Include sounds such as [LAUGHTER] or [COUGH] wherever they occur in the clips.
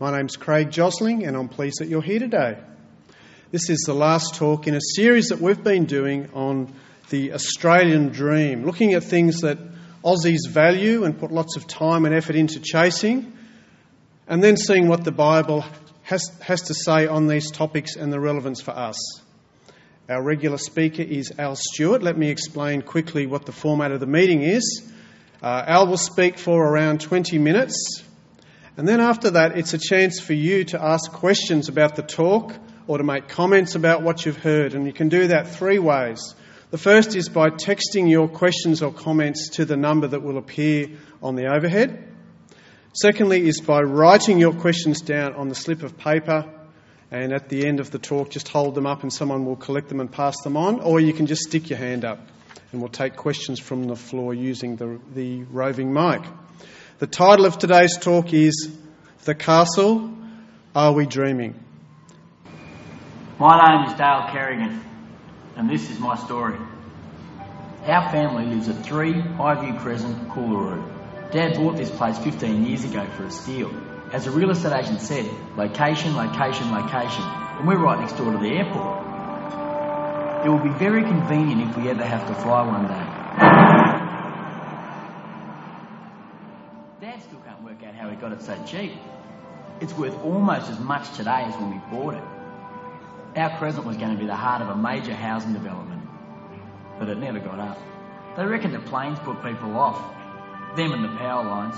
My name's Craig Josling and I'm pleased that you're here today. This is the last talk in a series that we've been doing on the Australian dream, looking at things that Aussies value and put lots of time and effort into chasing, and then seeing what the Bible has, has to say on these topics and the relevance for us. Our regular speaker is Al Stewart. Let me explain quickly what the format of the meeting is. Uh, Al will speak for around 20 minutes, and then after that, it's a chance for you to ask questions about the talk or to make comments about what you've heard. And you can do that three ways. The first is by texting your questions or comments to the number that will appear on the overhead. Secondly, is by writing your questions down on the slip of paper. And at the end of the talk, just hold them up and someone will collect them and pass them on. Or you can just stick your hand up and we'll take questions from the floor using the, the roving mic. The title of today's talk is The Castle Are We Dreaming? My name is Dale Kerrigan, and this is my story. Our family lives at 3 Highview Crescent, Coolaroo. Dad bought this place 15 years ago for a steal. As a real estate agent said, location, location, location, and we're right next door to the airport. It will be very convenient if we ever have to fly one day. Dad still can't work out how he got it so cheap. It's worth almost as much today as when we bought it. Our Crescent was going to be the heart of a major housing development, but it never got up. They reckon the planes put people off, them and the power lines.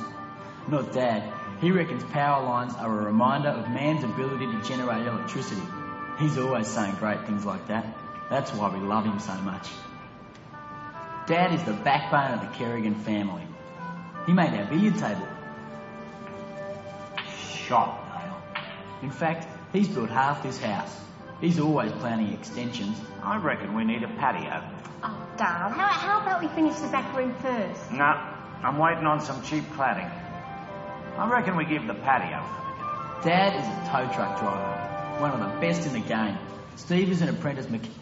Not Dad. He reckons power lines are a reminder of man's ability to generate electricity. He's always saying great things like that. That's why we love him so much. Dad is the backbone of the Kerrigan family. He made our billiard table. Dale. In fact, he's built half this house. He's always planning extensions. I reckon we need a patio. Oh, Dale, how, how about we finish the back room first? No, I'm waiting on some cheap cladding. I reckon we give the patio. Dad is a tow truck driver, one of the best in the game. Steve is an apprentice mechanic.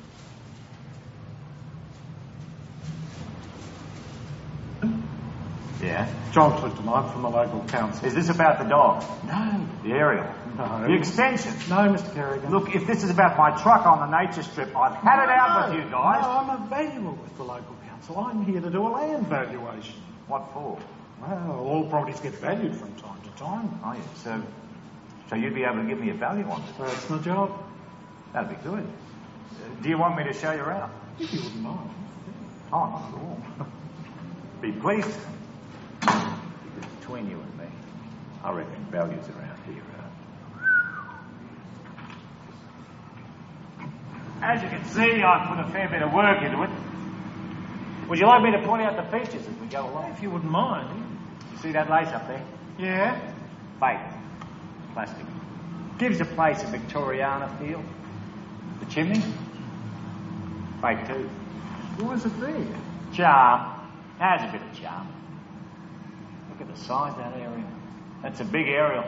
John Clifton, I'm from the local council. Is this about the dog? No, The aerial? no. The extension? No, Mr. Kerrigan. Look, if this is about my truck on the nature strip, I've had it out with you guys. No, I'm a valuer with the local council. I'm here to do a land valuation. What for? Well, all properties get valued from time to time. Oh, yeah. So, so you'd be able to give me a value on it. That's my job. That'd be good. Uh, do you want me to show you around? If you wouldn't mind. Oh, not at all. [LAUGHS] be pleased. Between you and me, I reckon values around here are... As you can see, I've put a fair bit of work into it. Would you like me to point out the features as we go along? If you wouldn't mind. You see that lace up there? Yeah? Fake. Plastic. Gives the place a Victoriana feel. The chimney? Fake too. What is it there? Charm. Has a bit of charm. Size that aerial. That's a big aerial.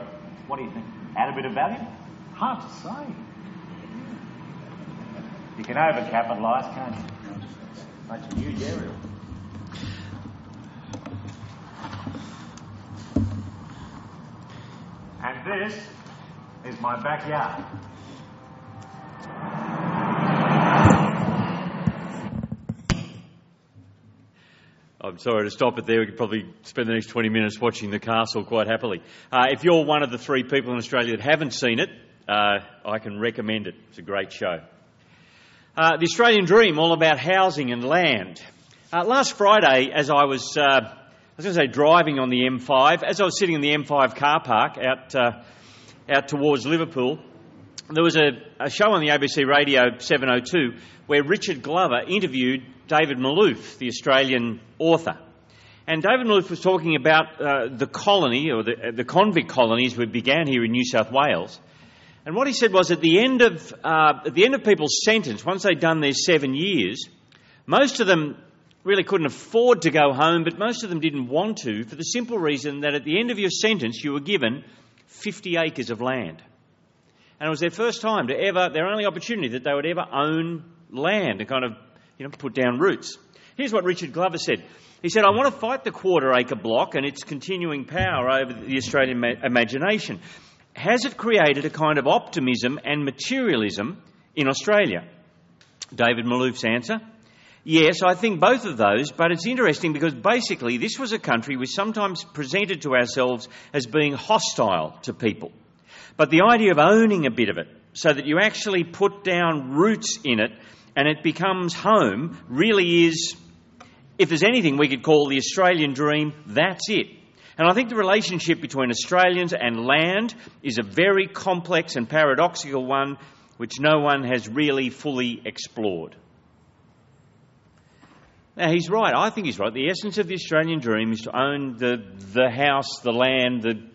What do you think? Add a bit of value? Hard to say. You can overcapitalise, can't you? That's a huge aerial. And this is my backyard. I'm sorry to stop it there. We could probably spend the next 20 minutes watching the castle quite happily. Uh, if you're one of the three people in Australia that haven't seen it, uh, I can recommend it. It's a great show. Uh, the Australian Dream, all about housing and land. Uh, last Friday, as I was, uh, I was going to say driving on the M5, as I was sitting in the M5 car park out, uh, out towards Liverpool, there was a, a show on the ABC Radio 702 where Richard Glover interviewed David Malouf, the Australian author. And David Malouf was talking about uh, the colony, or the, the convict colonies we began here in New South Wales, And what he said was at the end of, uh, at the end of people's sentence, once they'd done their seven years, most of them really couldn't afford to go home, but most of them didn't want to for the simple reason that at the end of your sentence you were given 50 acres of land. And it was their first time to ever, their only opportunity that they would ever own land and kind of, you know, put down roots. Here's what Richard Glover said. He said, I want to fight the quarter acre block and its continuing power over the Australian ma- imagination. Has it created a kind of optimism and materialism in Australia? David Malouf's answer Yes, I think both of those, but it's interesting because basically this was a country we sometimes presented to ourselves as being hostile to people. But the idea of owning a bit of it so that you actually put down roots in it and it becomes home really is, if there's anything we could call the Australian dream, that's it. And I think the relationship between Australians and land is a very complex and paradoxical one which no one has really fully explored. Now, he's right. I think he's right. The essence of the Australian dream is to own the, the house, the land, the,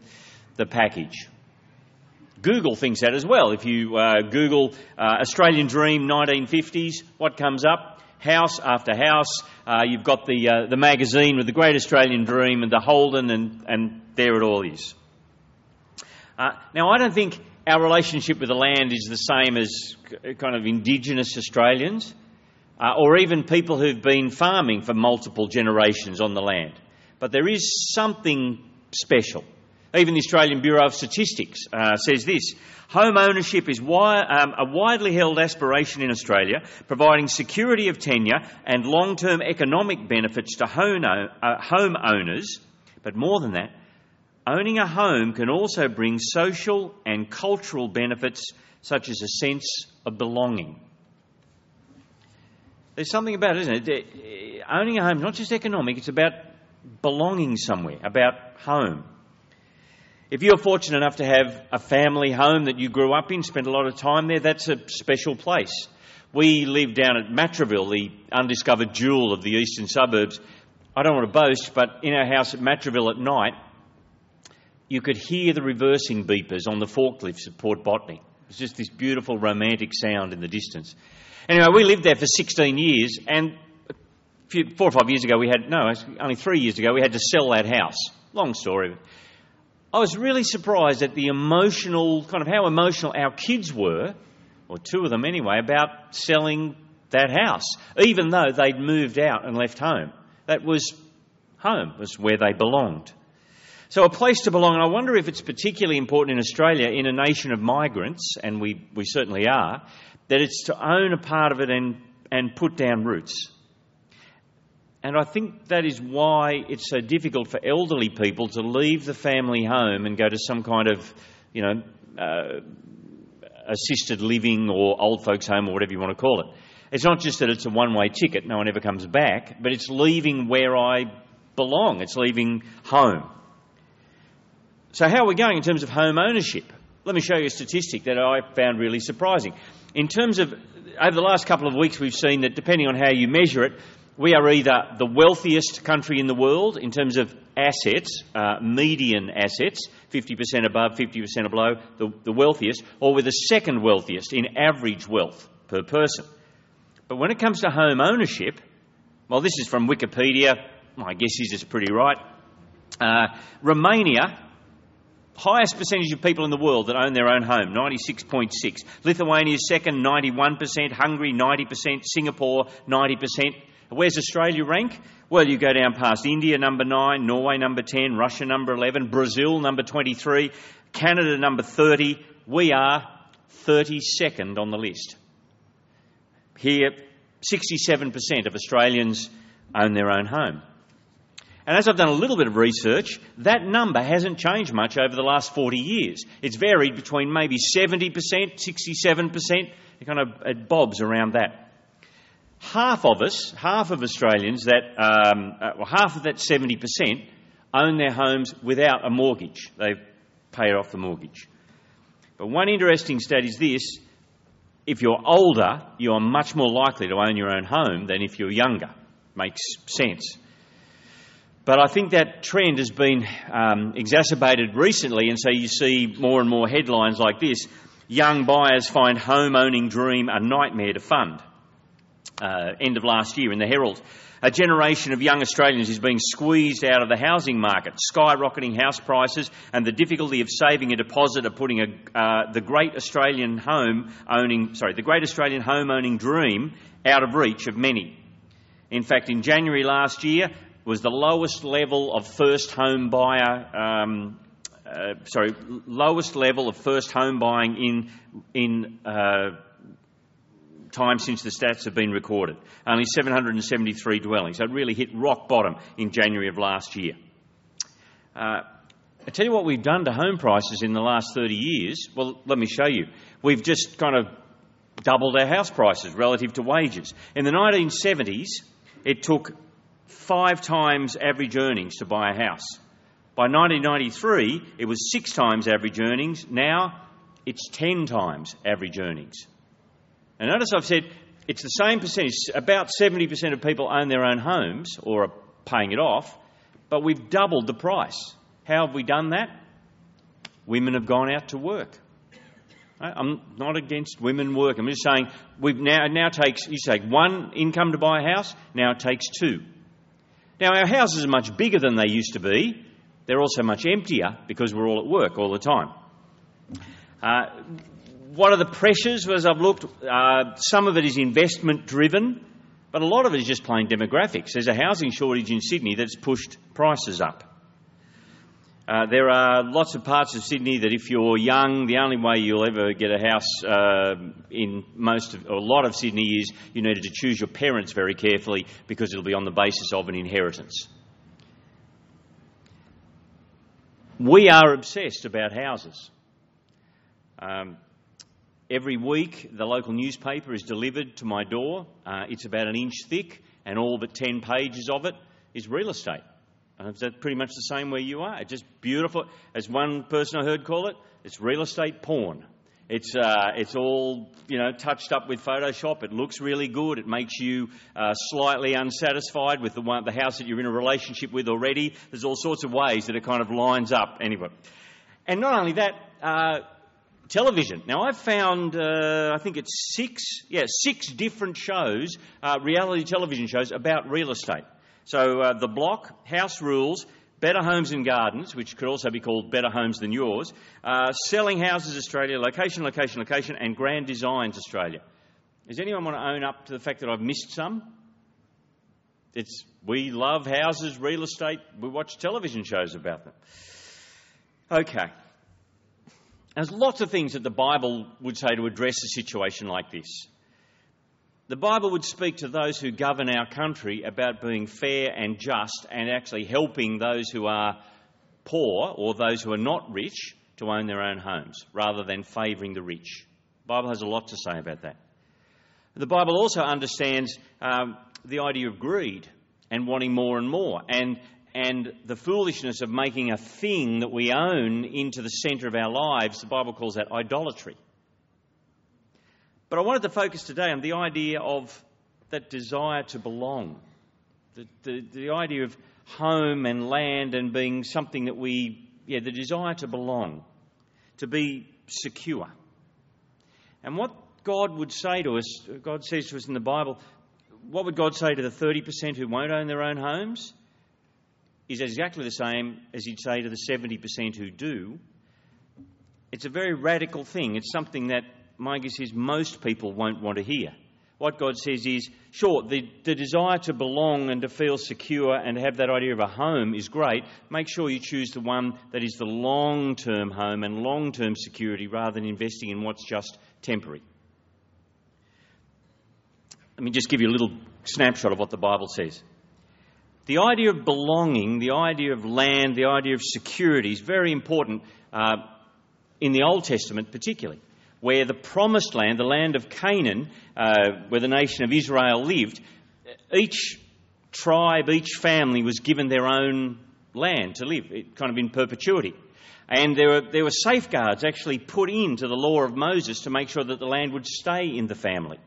the package. Google thinks that as well. If you uh, Google uh, Australian Dream 1950s, what comes up? House after house. Uh, you've got the, uh, the magazine with the Great Australian Dream and the Holden, and, and there it all is. Uh, now, I don't think our relationship with the land is the same as kind of Indigenous Australians uh, or even people who've been farming for multiple generations on the land. But there is something special. Even the Australian Bureau of Statistics uh, says this Home ownership is wi- um, a widely held aspiration in Australia, providing security of tenure and long term economic benefits to home, uh, owners. But more than that, owning a home can also bring social and cultural benefits, such as a sense of belonging. There's something about it, isn't it? Owning a home is not just economic, it's about belonging somewhere, about home. If you're fortunate enough to have a family home that you grew up in, spent a lot of time there, that's a special place. We live down at Matraville, the undiscovered jewel of the eastern suburbs. I don't want to boast, but in our house at Matraville at night, you could hear the reversing beepers on the forklifts at Port Botany. It's just this beautiful romantic sound in the distance. Anyway, we lived there for 16 years, and few, four or five years ago, we had no, only three years ago, we had to sell that house. Long story. I was really surprised at the emotional, kind of how emotional our kids were, or two of them anyway, about selling that house, even though they'd moved out and left home. That was home, was where they belonged. So, a place to belong, and I wonder if it's particularly important in Australia, in a nation of migrants, and we, we certainly are, that it's to own a part of it and, and put down roots. And I think that is why it's so difficult for elderly people to leave the family home and go to some kind of, you know, uh, assisted living or old folks' home or whatever you want to call it. It's not just that it's a one way ticket, no one ever comes back, but it's leaving where I belong, it's leaving home. So, how are we going in terms of home ownership? Let me show you a statistic that I found really surprising. In terms of, over the last couple of weeks, we've seen that depending on how you measure it, we are either the wealthiest country in the world in terms of assets, uh, median assets, 50% above, 50% below, the, the wealthiest, or we're the second wealthiest in average wealth per person. But when it comes to home ownership, well, this is from Wikipedia. My guess is it's pretty right. Uh, Romania highest percentage of people in the world that own their own home, 96.6. Lithuania is second, 91%. Hungary, 90%. Singapore, 90%. Where's Australia rank? Well, you go down past India, number 9, Norway, number 10, Russia, number 11, Brazil, number 23, Canada, number 30. We are 32nd on the list. Here, 67% of Australians own their own home. And as I've done a little bit of research, that number hasn't changed much over the last 40 years. It's varied between maybe 70%, 67%, it kind of it bobs around that. Half of us, half of Australians, that, um, uh, well, half of that 70% own their homes without a mortgage. They've paid off the mortgage. But one interesting stat is this if you're older, you are much more likely to own your own home than if you're younger. Makes sense. But I think that trend has been um, exacerbated recently, and so you see more and more headlines like this young buyers find home owning dream a nightmare to fund. Uh, end of last year in the Herald. A generation of young Australians is being squeezed out of the housing market, skyrocketing house prices, and the difficulty of saving a deposit of putting a, uh, the great Australian home owning, sorry, the great Australian home owning dream out of reach of many. In fact, in January last year was the lowest level of first home buyer um, uh, sorry, lowest level of first home buying in, in uh, time since the stats have been recorded. Only 773 dwellings. So it really hit rock bottom in January of last year. Uh, I tell you what we've done to home prices in the last 30 years. Well, let me show you. We've just kind of doubled our house prices relative to wages. In the 1970s, it took five times average earnings to buy a house. By 1993, it was six times average earnings. Now it's 10 times average earnings. And notice I've said it's the same percentage. About 70% of people own their own homes or are paying it off, but we've doubled the price. How have we done that? Women have gone out to work. I'm not against women work. I'm just saying we've now, now takes, you take one income to buy a house, now it takes two. Now our houses are much bigger than they used to be, they're also much emptier because we're all at work all the time. Uh, what are the pressures as I've looked? Uh, some of it is investment driven, but a lot of it is just plain demographics. There's a housing shortage in Sydney that's pushed prices up. Uh, there are lots of parts of Sydney that, if you're young, the only way you'll ever get a house uh, in most of, or a lot of Sydney is you needed to choose your parents very carefully because it'll be on the basis of an inheritance. We are obsessed about houses. Um, every week, the local newspaper is delivered to my door. Uh, it's about an inch thick, and all but 10 pages of it is real estate. Uh, that pretty much the same where you are? It's just beautiful. As one person I heard call it, it's real estate porn. It's, uh, it's all you know touched up with Photoshop. It looks really good. It makes you uh, slightly unsatisfied with the one, the house that you're in a relationship with already. There's all sorts of ways that it kind of lines up. Anyway, and not only that, uh, television. Now I've found uh, I think it's six, yeah, six different shows, uh, reality television shows about real estate. So uh, the block, House Rules, Better Homes and Gardens, which could also be called Better Homes Than Yours, uh, Selling Houses Australia, Location, Location, Location, and Grand Designs Australia. Does anyone want to own up to the fact that I've missed some? It's, we love houses, real estate, we watch television shows about them. Okay. There's lots of things that the Bible would say to address a situation like this. The Bible would speak to those who govern our country about being fair and just and actually helping those who are poor or those who are not rich to own their own homes rather than favouring the rich. The Bible has a lot to say about that. The Bible also understands um, the idea of greed and wanting more and more and, and the foolishness of making a thing that we own into the centre of our lives. The Bible calls that idolatry. But I wanted to focus today on the idea of that desire to belong, the, the, the idea of home and land and being something that we, yeah, the desire to belong, to be secure. And what God would say to us, God says to us in the Bible, what would God say to the 30% who won't own their own homes? Is exactly the same as He'd say to the 70% who do. It's a very radical thing. It's something that my guess is most people won't want to hear. What God says is, sure, the, the desire to belong and to feel secure and have that idea of a home is great. Make sure you choose the one that is the long term home and long term security rather than investing in what's just temporary. Let me just give you a little snapshot of what the Bible says. The idea of belonging, the idea of land, the idea of security is very important uh, in the Old Testament, particularly where the promised land, the land of Canaan, uh, where the nation of Israel lived, each tribe, each family was given their own land to live, kind of in perpetuity. And there were, there were safeguards actually put into the law of Moses to make sure that the land would stay in the family.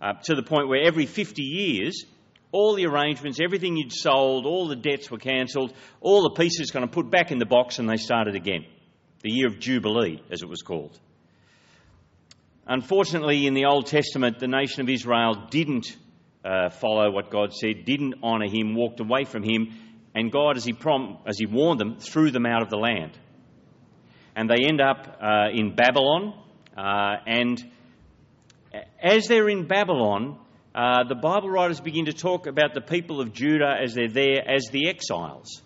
Uh, to the point where every 50 years, all the arrangements, everything you'd sold, all the debts were cancelled, all the pieces kind of put back in the box and they started again. The year of Jubilee, as it was called. Unfortunately, in the Old Testament, the nation of Israel didn't uh, follow what God said, didn't honour Him, walked away from Him, and God, as He, prom- as he warned them, threw them out of the land. And they end up uh, in Babylon, uh, and as they're in Babylon, uh, the Bible writers begin to talk about the people of Judah as they're there as the exiles.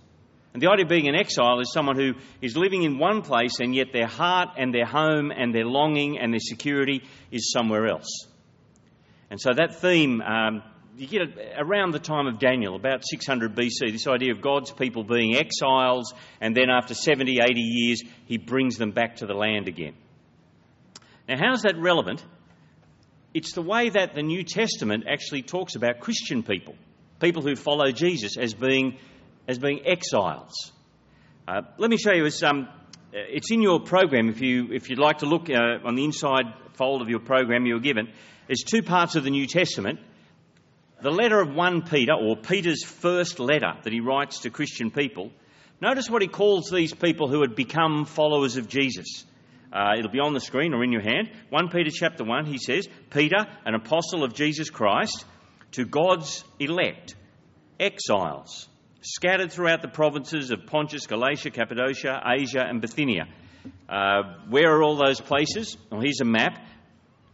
And the idea of being an exile is someone who is living in one place and yet their heart and their home and their longing and their security is somewhere else. And so that theme, um, you get it around the time of Daniel, about 600 BC, this idea of God's people being exiles and then after 70, 80 years, he brings them back to the land again. Now, how's that relevant? It's the way that the New Testament actually talks about Christian people, people who follow Jesus, as being, as being exiles. Uh, let me show you. It's, um, it's in your program. If, you, if you'd like to look uh, on the inside fold of your program you were given, there's two parts of the New Testament. The letter of 1 Peter, or Peter's first letter that he writes to Christian people. Notice what he calls these people who had become followers of Jesus. Uh, it'll be on the screen or in your hand. 1 Peter chapter 1, he says, Peter, an apostle of Jesus Christ, to God's elect, exiles, scattered throughout the provinces of Pontus, Galatia, Cappadocia, Asia, and Bithynia. Uh, where are all those places? Well, here's a map.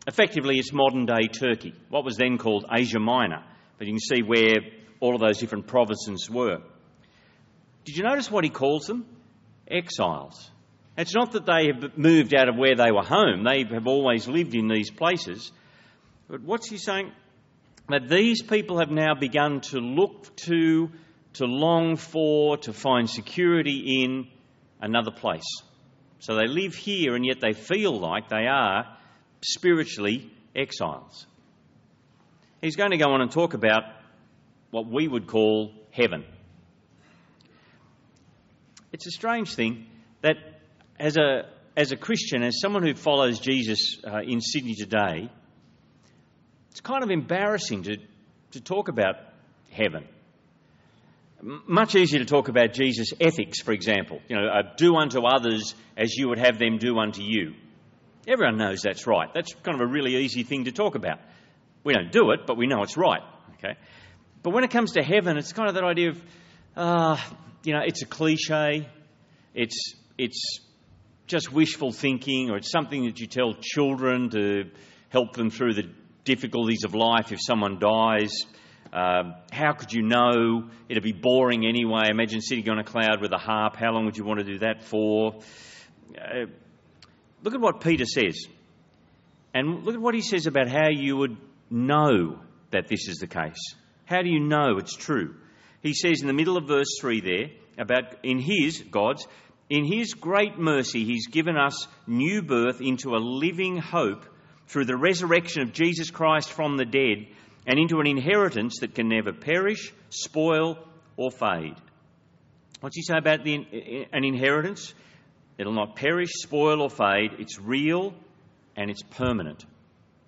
Effectively, it's modern day Turkey, what was then called Asia Minor. But you can see where all of those different provinces were. Did you notice what he calls them? Exiles. It's not that they have moved out of where they were home, they have always lived in these places. But what's he saying? That these people have now begun to look to, to long for, to find security in another place. So they live here and yet they feel like they are spiritually exiles. He's going to go on and talk about what we would call heaven. It's a strange thing that as a, as a Christian, as someone who follows Jesus uh, in Sydney today, it's kind of embarrassing to, to talk about heaven. M- much easier to talk about Jesus' ethics, for example. You know, uh, do unto others as you would have them do unto you. Everyone knows that's right. That's kind of a really easy thing to talk about. We don't do it, but we know it's right. Okay? But when it comes to heaven, it's kind of that idea of, uh, you know, it's a cliche. It's, it's just wishful thinking or it's something that you tell children to help them through the difficulties of life if someone dies. Um, how could you know? It'd be boring anyway. Imagine sitting on a cloud with a harp. How long would you want to do that for? Uh, look at what Peter says. And look at what he says about how you would know that this is the case. How do you know it's true? He says in the middle of verse 3 there about in his, God's, in His great mercy, He's given us new birth into a living hope through the resurrection of Jesus Christ from the dead and into an inheritance that can never perish, spoil, or fade. What's he say about the, an inheritance? It'll not perish, spoil, or fade. It's real and it's permanent.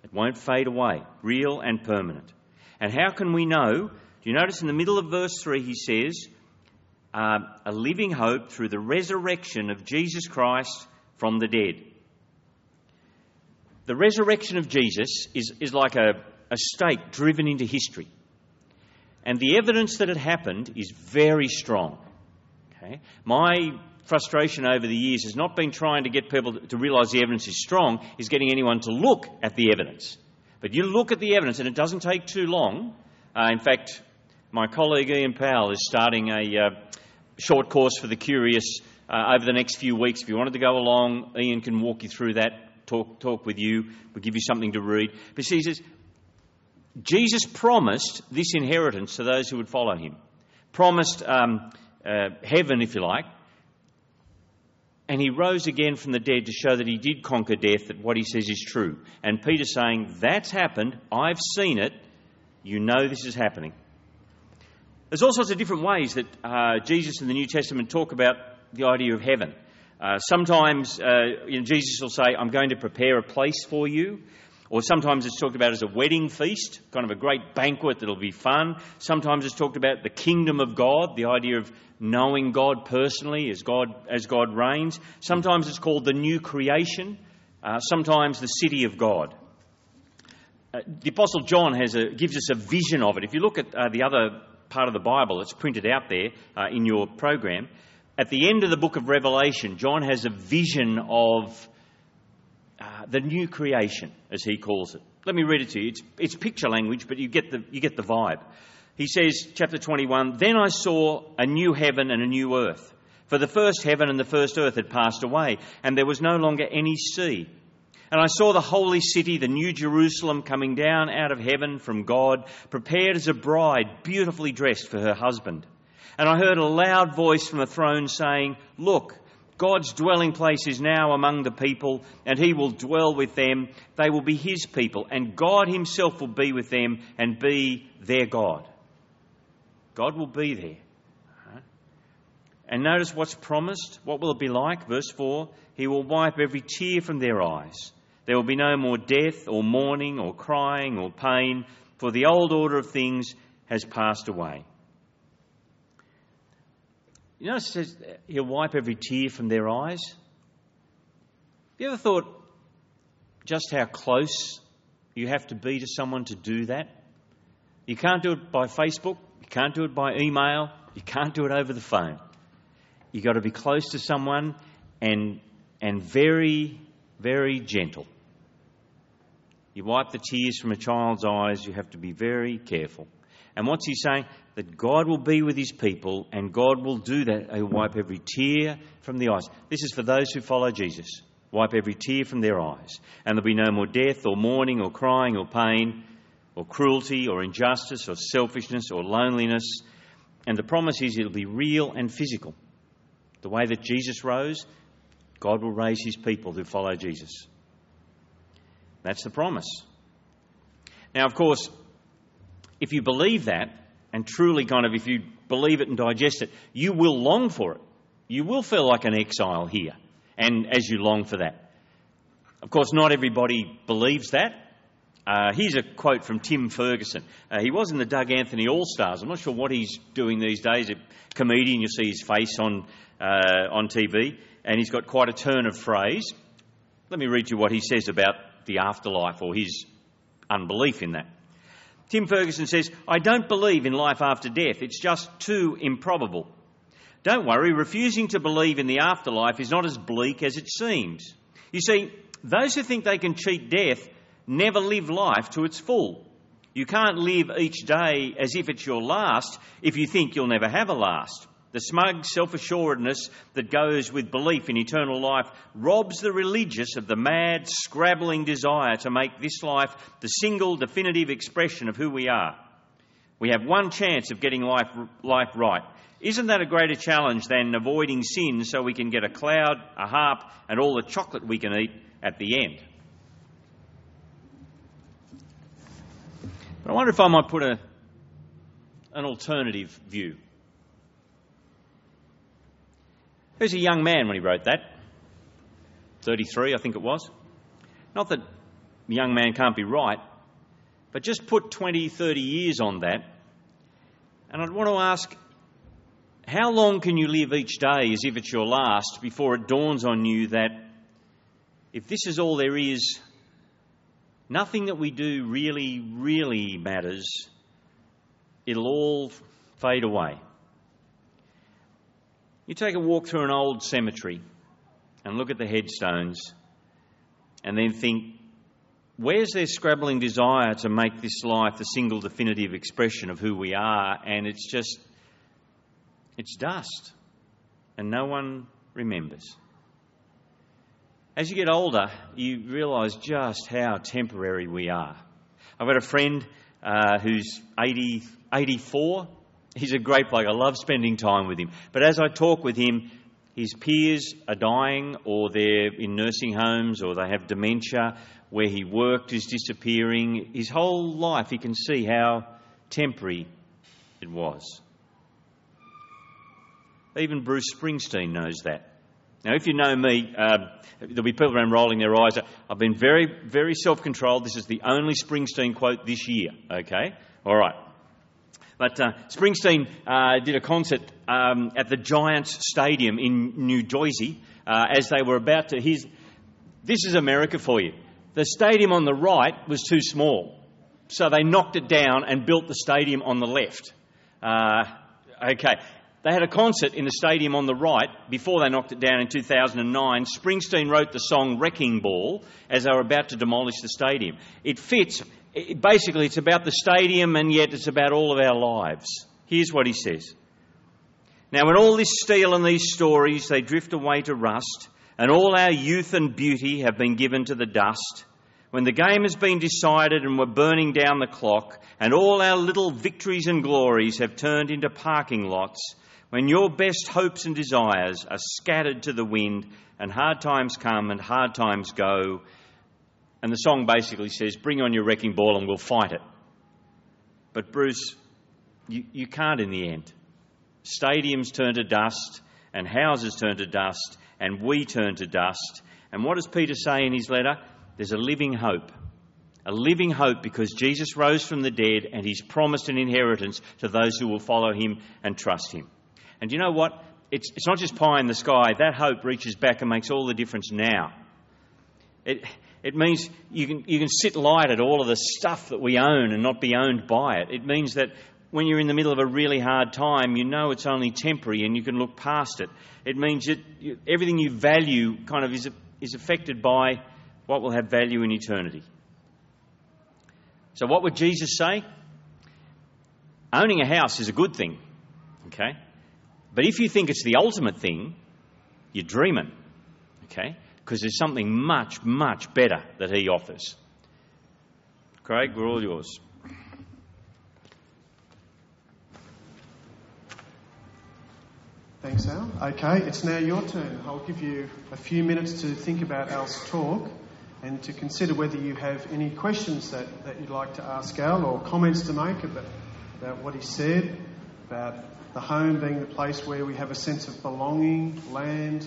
It won't fade away. Real and permanent. And how can we know? Do you notice in the middle of verse 3 he says, uh, a living hope through the resurrection of Jesus Christ from the dead. The resurrection of Jesus is, is like a, a stake driven into history. And the evidence that it happened is very strong. Okay? My frustration over the years has not been trying to get people to realise the evidence is strong, is getting anyone to look at the evidence. But you look at the evidence, and it doesn't take too long. Uh, in fact, my colleague Ian Powell is starting a, uh, short course for the curious uh, over the next few weeks. If you wanted to go along, Ian can walk you through that, talk, talk with you, we'll give you something to read. But he says, Jesus promised this inheritance to those who would follow him, promised um, uh, heaven, if you like, and he rose again from the dead to show that he did conquer death, that what he says is true. And Peter's saying, That's happened, I've seen it, you know this is happening. There's all sorts of different ways that uh, Jesus in the New Testament talk about the idea of heaven. Uh, sometimes uh, you know, Jesus will say, I'm going to prepare a place for you. Or sometimes it's talked about as a wedding feast, kind of a great banquet that'll be fun. Sometimes it's talked about the kingdom of God, the idea of knowing God personally as God, as God reigns. Sometimes it's called the new creation, uh, sometimes the city of God. Uh, the Apostle John a, gives us a vision of it. If you look at uh, the other part of the Bible, it's printed out there uh, in your program. At the end of the book of Revelation, John has a vision of uh, the new creation, as he calls it. Let me read it to you. It's, it's picture language, but you get, the, you get the vibe. He says, chapter 21, Then I saw a new heaven and a new earth. For the first heaven and the first earth had passed away, and there was no longer any sea. And I saw the holy city, the new Jerusalem, coming down out of heaven from God, prepared as a bride, beautifully dressed for her husband. And I heard a loud voice from the throne saying, Look, God's dwelling place is now among the people, and he will dwell with them. They will be his people, and God himself will be with them and be their God. God will be there. And notice what's promised. What will it be like? Verse 4 He will wipe every tear from their eyes. There will be no more death, or mourning, or crying, or pain, for the old order of things has passed away. You know, it says He'll wipe every tear from their eyes. Have you ever thought just how close you have to be to someone to do that? You can't do it by Facebook, you can't do it by email, you can't do it over the phone. You've got to be close to someone and, and very, very gentle. You wipe the tears from a child's eyes, you have to be very careful. And what's he saying? That God will be with his people and God will do that. He'll wipe every tear from the eyes. This is for those who follow Jesus. Wipe every tear from their eyes. And there'll be no more death or mourning or crying or pain or cruelty or injustice or selfishness or loneliness. And the promise is it'll be real and physical. The way that Jesus rose, God will raise his people who follow Jesus. That's the promise. Now, of course, if you believe that, and truly kind of if you believe it and digest it, you will long for it. You will feel like an exile here, and as you long for that. Of course, not everybody believes that. Uh, here's a quote from Tim Ferguson. Uh, he was in the Doug Anthony All Stars. I'm not sure what he's doing these days. A comedian, you see his face on uh, on TV, and he's got quite a turn of phrase. Let me read you what he says about the afterlife or his unbelief in that. Tim Ferguson says, I don't believe in life after death. It's just too improbable. Don't worry, refusing to believe in the afterlife is not as bleak as it seems. You see, those who think they can cheat death never live life to its full. You can't live each day as if it's your last if you think you'll never have a last. The smug self assuredness that goes with belief in eternal life robs the religious of the mad, scrabbling desire to make this life the single definitive expression of who we are. We have one chance of getting life, life right. Isn't that a greater challenge than avoiding sin so we can get a cloud, a harp, and all the chocolate we can eat at the end? But I wonder if I might put a, an alternative view. He was a young man when he wrote that. 33, I think it was. Not that a young man can't be right, but just put 20, 30 years on that. And I'd want to ask how long can you live each day as if it's your last before it dawns on you that if this is all there is, nothing that we do really, really matters, it'll all fade away. You take a walk through an old cemetery and look at the headstones and then think, where's their scrabbling desire to make this life the single definitive expression of who we are? And it's just, it's dust. And no one remembers. As you get older, you realise just how temporary we are. I've got a friend uh, who's 80, 84 He's a great bloke. I love spending time with him. But as I talk with him, his peers are dying or they're in nursing homes or they have dementia. Where he worked is disappearing. His whole life, he can see how temporary it was. Even Bruce Springsteen knows that. Now, if you know me, uh, there'll be people around rolling their eyes. I've been very, very self controlled. This is the only Springsteen quote this year, okay? All right. But uh, Springsteen uh, did a concert um, at the Giants Stadium in New Jersey uh, as they were about to. His, This is America for you. The stadium on the right was too small, so they knocked it down and built the stadium on the left. Uh, okay. They had a concert in the stadium on the right before they knocked it down in 2009. Springsteen wrote the song Wrecking Ball as they were about to demolish the stadium. It fits. Basically, it's about the stadium and yet it's about all of our lives. Here's what he says. Now, when all this steel and these stories, they drift away to rust, and all our youth and beauty have been given to the dust, when the game has been decided and we're burning down the clock, and all our little victories and glories have turned into parking lots, when your best hopes and desires are scattered to the wind and hard times come and hard times go. And the song basically says, Bring on your wrecking ball and we'll fight it. But, Bruce, you, you can't in the end. Stadiums turn to dust, and houses turn to dust, and we turn to dust. And what does Peter say in his letter? There's a living hope. A living hope because Jesus rose from the dead and he's promised an inheritance to those who will follow him and trust him. And you know what? It's, it's not just pie in the sky. That hope reaches back and makes all the difference now. It, it means you can, you can sit light at all of the stuff that we own and not be owned by it. It means that when you're in the middle of a really hard time, you know it's only temporary and you can look past it. It means that you, everything you value kind of is, is affected by what will have value in eternity. So, what would Jesus say? Owning a house is a good thing, okay? But if you think it's the ultimate thing, you're dreaming, okay? Because there's something much, much better that he offers. Craig, we're all yours. Thanks, Al. Okay, it's now your turn. I'll give you a few minutes to think about Al's talk and to consider whether you have any questions that, that you'd like to ask Al or comments to make about, about what he said, about the home being the place where we have a sense of belonging, land,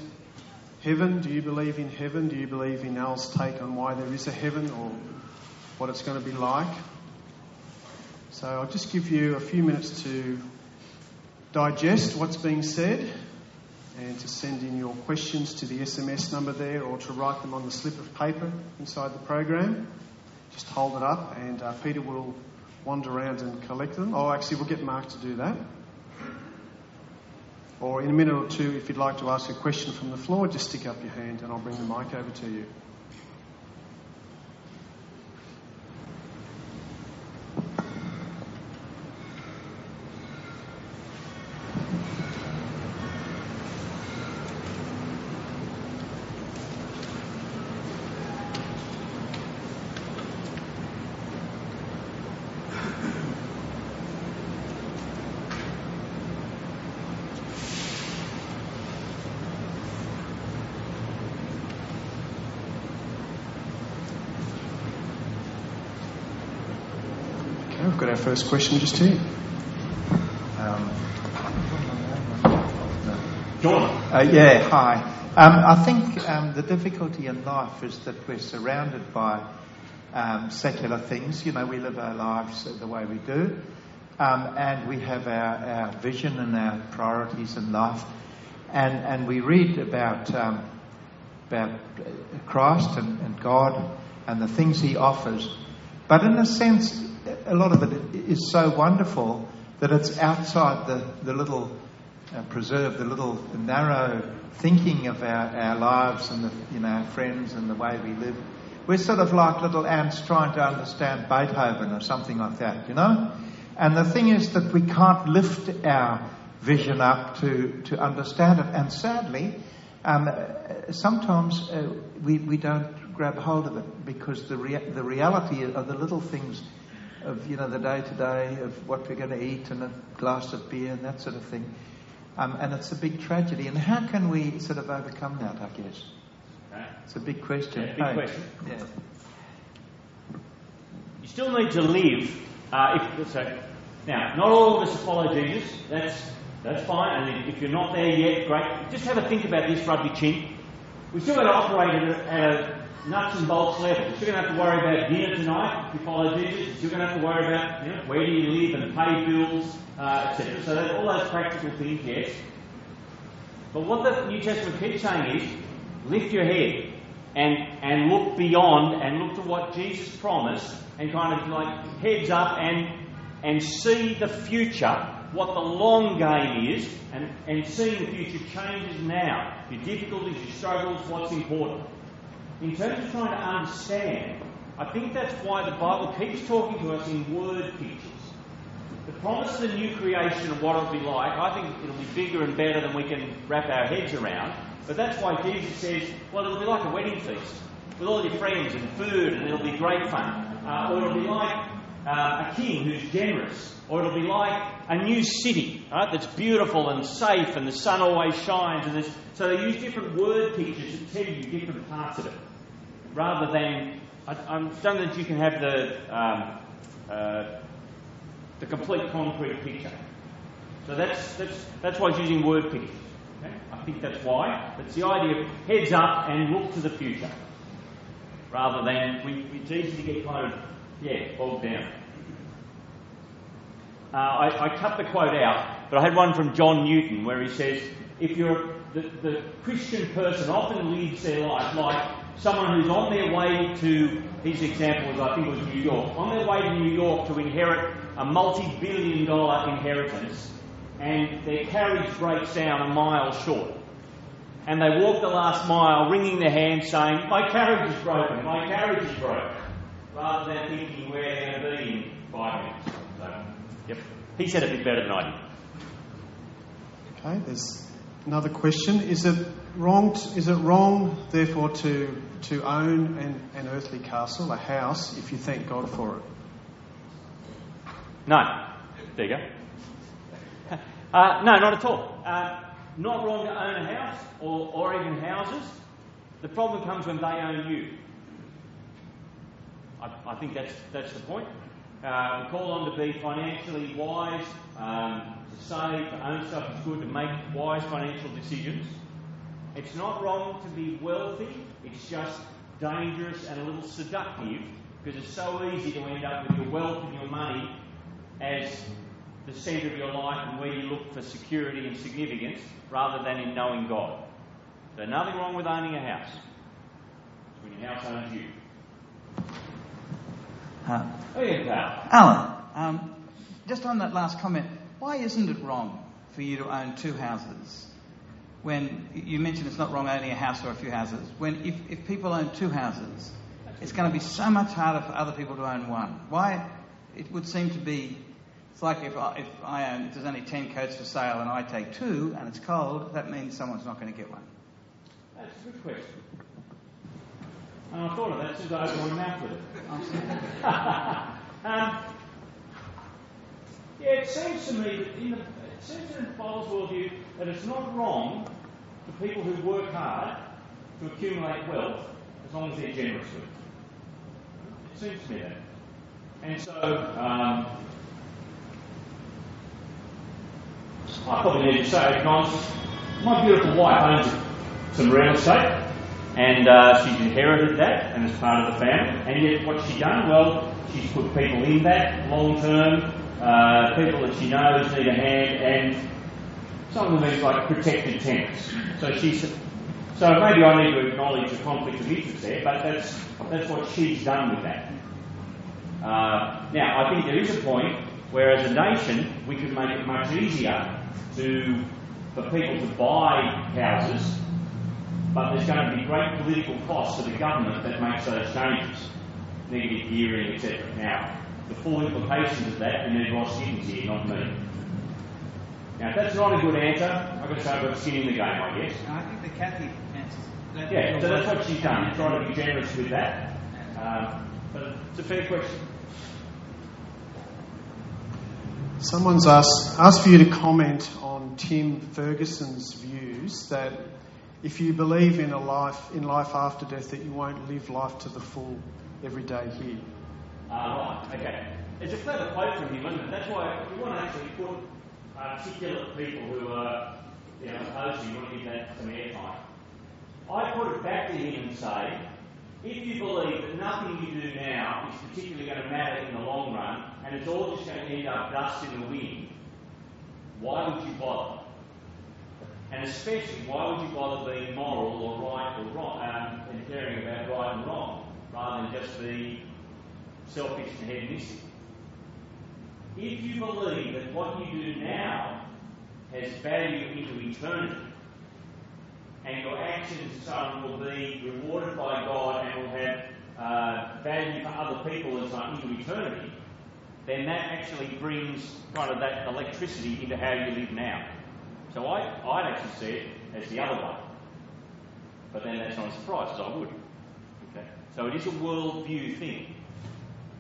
heaven. Do you believe in heaven? Do you believe in Al's take on why there is a heaven or what it's going to be like? So I'll just give you a few minutes to digest what's being said and to send in your questions to the SMS number there or to write them on the slip of paper inside the program. Just hold it up and uh, Peter will wander around and collect them. Oh, actually, we'll get Mark to do that. Or in a minute or two, if you'd like to ask a question from the floor, just stick up your hand and I'll bring the mic over to you. First question just here. Um, Uh, yeah, hi. Um, I think um, the difficulty in life is that we're surrounded by um, secular things. You know, we live our lives the way we do, um, and we have our, our vision and our priorities in life, and and we read about um, about Christ and, and God and the things He offers, but in a sense, a lot of it is so wonderful that it's outside the, the little uh, preserve, the little narrow thinking of our, our lives and the, you know, our friends and the way we live. We're sort of like little ants trying to understand Beethoven or something like that, you know? And the thing is that we can't lift our vision up to, to understand it. And sadly, um, sometimes uh, we, we don't grab hold of it because the, rea- the reality of the little things of you know the day to day of what we're going to eat and a glass of beer and that sort of thing. Um, and it's a big tragedy. And how can we sort of overcome that? I guess it's a big question. Yeah, big hey. question. Yeah. You still need to live. Uh, if, so, now, not all of us follow Jesus. That's that's fine. And if you're not there yet, great. Just have a think about this, rugby chin. We've still got to operate at a, at a nuts and bolts level. You're going to have to worry about dinner tonight if you follow Jesus. You're going to have to worry about you know, where do you live and pay bills, uh, etc. So all those practical things, yes. But what the New Testament keeps saying is, lift your head and, and look beyond and look to what Jesus promised and kind of like heads up and, and see the future, what the long game is, and, and seeing the future changes now. Your difficulties, your struggles, what's important. In terms of trying to understand, I think that's why the Bible keeps talking to us in word pictures. The promise of the new creation and what it'll be like, I think it'll be bigger and better than we can wrap our heads around. But that's why Jesus says, well, it'll be like a wedding feast with all your friends and food, and it'll be great fun. Uh, or it'll be like uh, a king who's generous. Or it'll be like a new city, right, that's beautiful and safe, and the sun always shines. And so they use different word pictures to tell you different parts of it, rather than I, I'm don't that you can have the um, uh, the complete concrete picture. So that's that's that's why it's using word pictures. Okay? I think that's why. It's the idea of heads up and look to the future, rather than we, it's easy to get kind of yeah bogged down. Uh, I, I, cut the quote out, but I had one from John Newton where he says, if you're the, the Christian person often lives their life like someone who's on their way to, his example was, I think was New York, on their way to New York to inherit a multi billion dollar inheritance, and their carriage breaks down a mile short. And they walk the last mile, wringing their hands, saying, My carriage is broken, my carriage is broken, rather than thinking where they're going to be in five minutes. So, yep. He said it a bit better than I did. Okay, there's another question. Is it wrong? To, is it wrong, therefore, to to own an, an earthly castle, a house, if you thank God for it? No. There you go. Uh, no, not at all. Uh, not wrong to own a house or, or even houses. The problem comes when they own you. I, I think that's, that's the point. Uh, we call on to be financially wise, um, to save, to own stuff is good, to make wise financial decisions. It's not wrong to be wealthy, it's just dangerous and a little seductive because it's so easy to end up with your wealth and your money as the centre of your life and where you look for security and significance rather than in knowing God. So, nothing wrong with owning a house. It's when your house owns you. Uh, oh, yeah, pal. Alan, um, just on that last comment, why isn't it wrong for you to own two houses? When you mentioned it's not wrong owning a house or a few houses. When if, if people own two houses, it's going to be so much harder for other people to own one. Why? It would seem to be. It's like if I, if I own, if there's only ten coats for sale and I take two and it's cold, that means someone's not going to get one. That's a good question. And I thought of that since I opened my mouth with it. [LAUGHS] um, it seems to me that in the, it seems the Bible's worldview that it's not wrong for people who work hard to accumulate wealth as long as they're generous with it. It seems to me that. And so, um, I probably need to say, because my beautiful wife owns some real estate, and uh, she's inherited that and is part of the family. And yet, what's she done? Well, she's put people in that long term, uh, people that she knows need a hand, and some of them is like protected tenants. So she's. So maybe I need to acknowledge the conflict of interest there, but that's that's what she's done with that. Uh, now, I think there is a point where, as a nation, we could make it much easier to for people to buy houses but there's going to be great political costs to the government that makes those changes, negative gearing, etc. Now, the full implications of that, you need Ross Gittins here, not me. Now, if that's not a good answer, I've got to say I've got skin in the game, I guess. I think the Kathy answers. That yeah, so that's what she's done, trying to be generous with that. Um, but it's a fair question. Someone's asked, asked for you to comment on Tim Ferguson's views that if you believe in a life in life after death, that you won't live life to the full every day here. Ah, uh. Okay. It's a clever quote from him, isn't it? That's why you want to actually put articulate people who are, you know, opposed to you want to give that some airtime. I put it back to him and say, if you believe that nothing you do now is particularly going to matter in the long run, and it's all just going to end up dust in the wind, why would you bother? And especially, why would you bother being moral or right or wrong, um, and caring about right and wrong, rather than just be selfish and hedonistic? If you believe that what you do now has value into eternity, and your actions and so on will be rewarded by God and will have uh, value for other people and so on into eternity, then that actually brings kind of that electricity into how you live now. So I, I'd actually see it as the other way. But then that's not a surprise, as I would. Okay? So it is a worldview thing.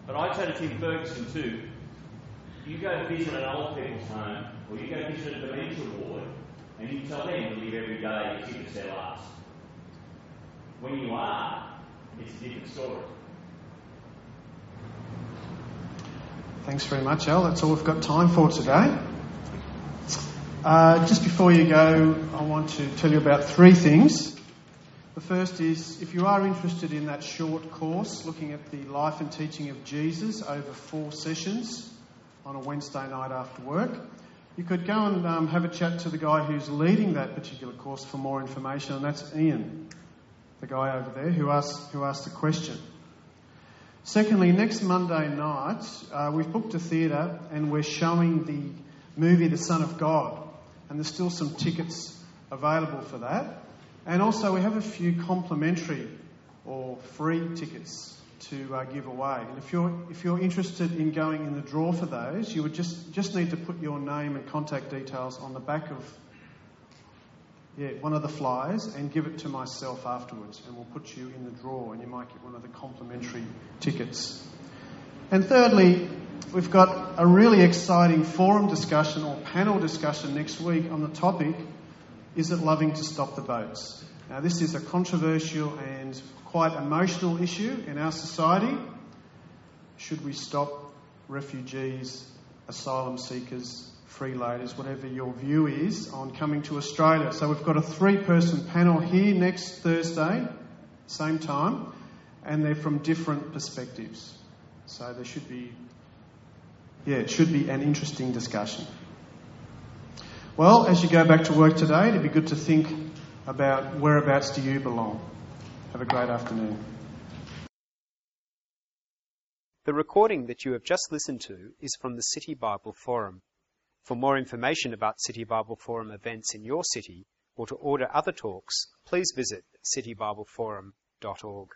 But I say to Tim Ferguson too, you go visit an old people's home, or you go visit a dementia ward, and you tell them to live every day as if it's their last. When you are, it's a different story. Thanks very much, Al. That's all we've got time for today. Uh, just before you go, I want to tell you about three things. The first is if you are interested in that short course looking at the life and teaching of Jesus over four sessions on a Wednesday night after work, you could go and um, have a chat to the guy who's leading that particular course for more information, and that's Ian, the guy over there who asked, who asked the question. Secondly, next Monday night, uh, we've booked a theatre and we're showing the movie The Son of God, and there's still some tickets available for that. And also, we have a few complimentary or free tickets to uh, give away. And if you're, if you're interested in going in the draw for those, you would just, just need to put your name and contact details on the back of yeah, one of the flyers and give it to myself afterwards, and we'll put you in the draw, and you might get one of the complimentary tickets. And thirdly, we've got a really exciting forum discussion or panel discussion next week on the topic Is it loving to stop the boats? Now, this is a controversial and quite emotional issue in our society. Should we stop refugees, asylum seekers, freeloaders, whatever your view is on coming to Australia? So we've got a three person panel here next Thursday, same time, and they're from different perspectives. So there should be, yeah, it should be an interesting discussion. Well, as you go back to work today, it'd be good to think about whereabouts do you belong. Have a great afternoon. The recording that you have just listened to is from the City Bible Forum. For more information about City Bible Forum events in your city or to order other talks, please visit citybibleforum.org.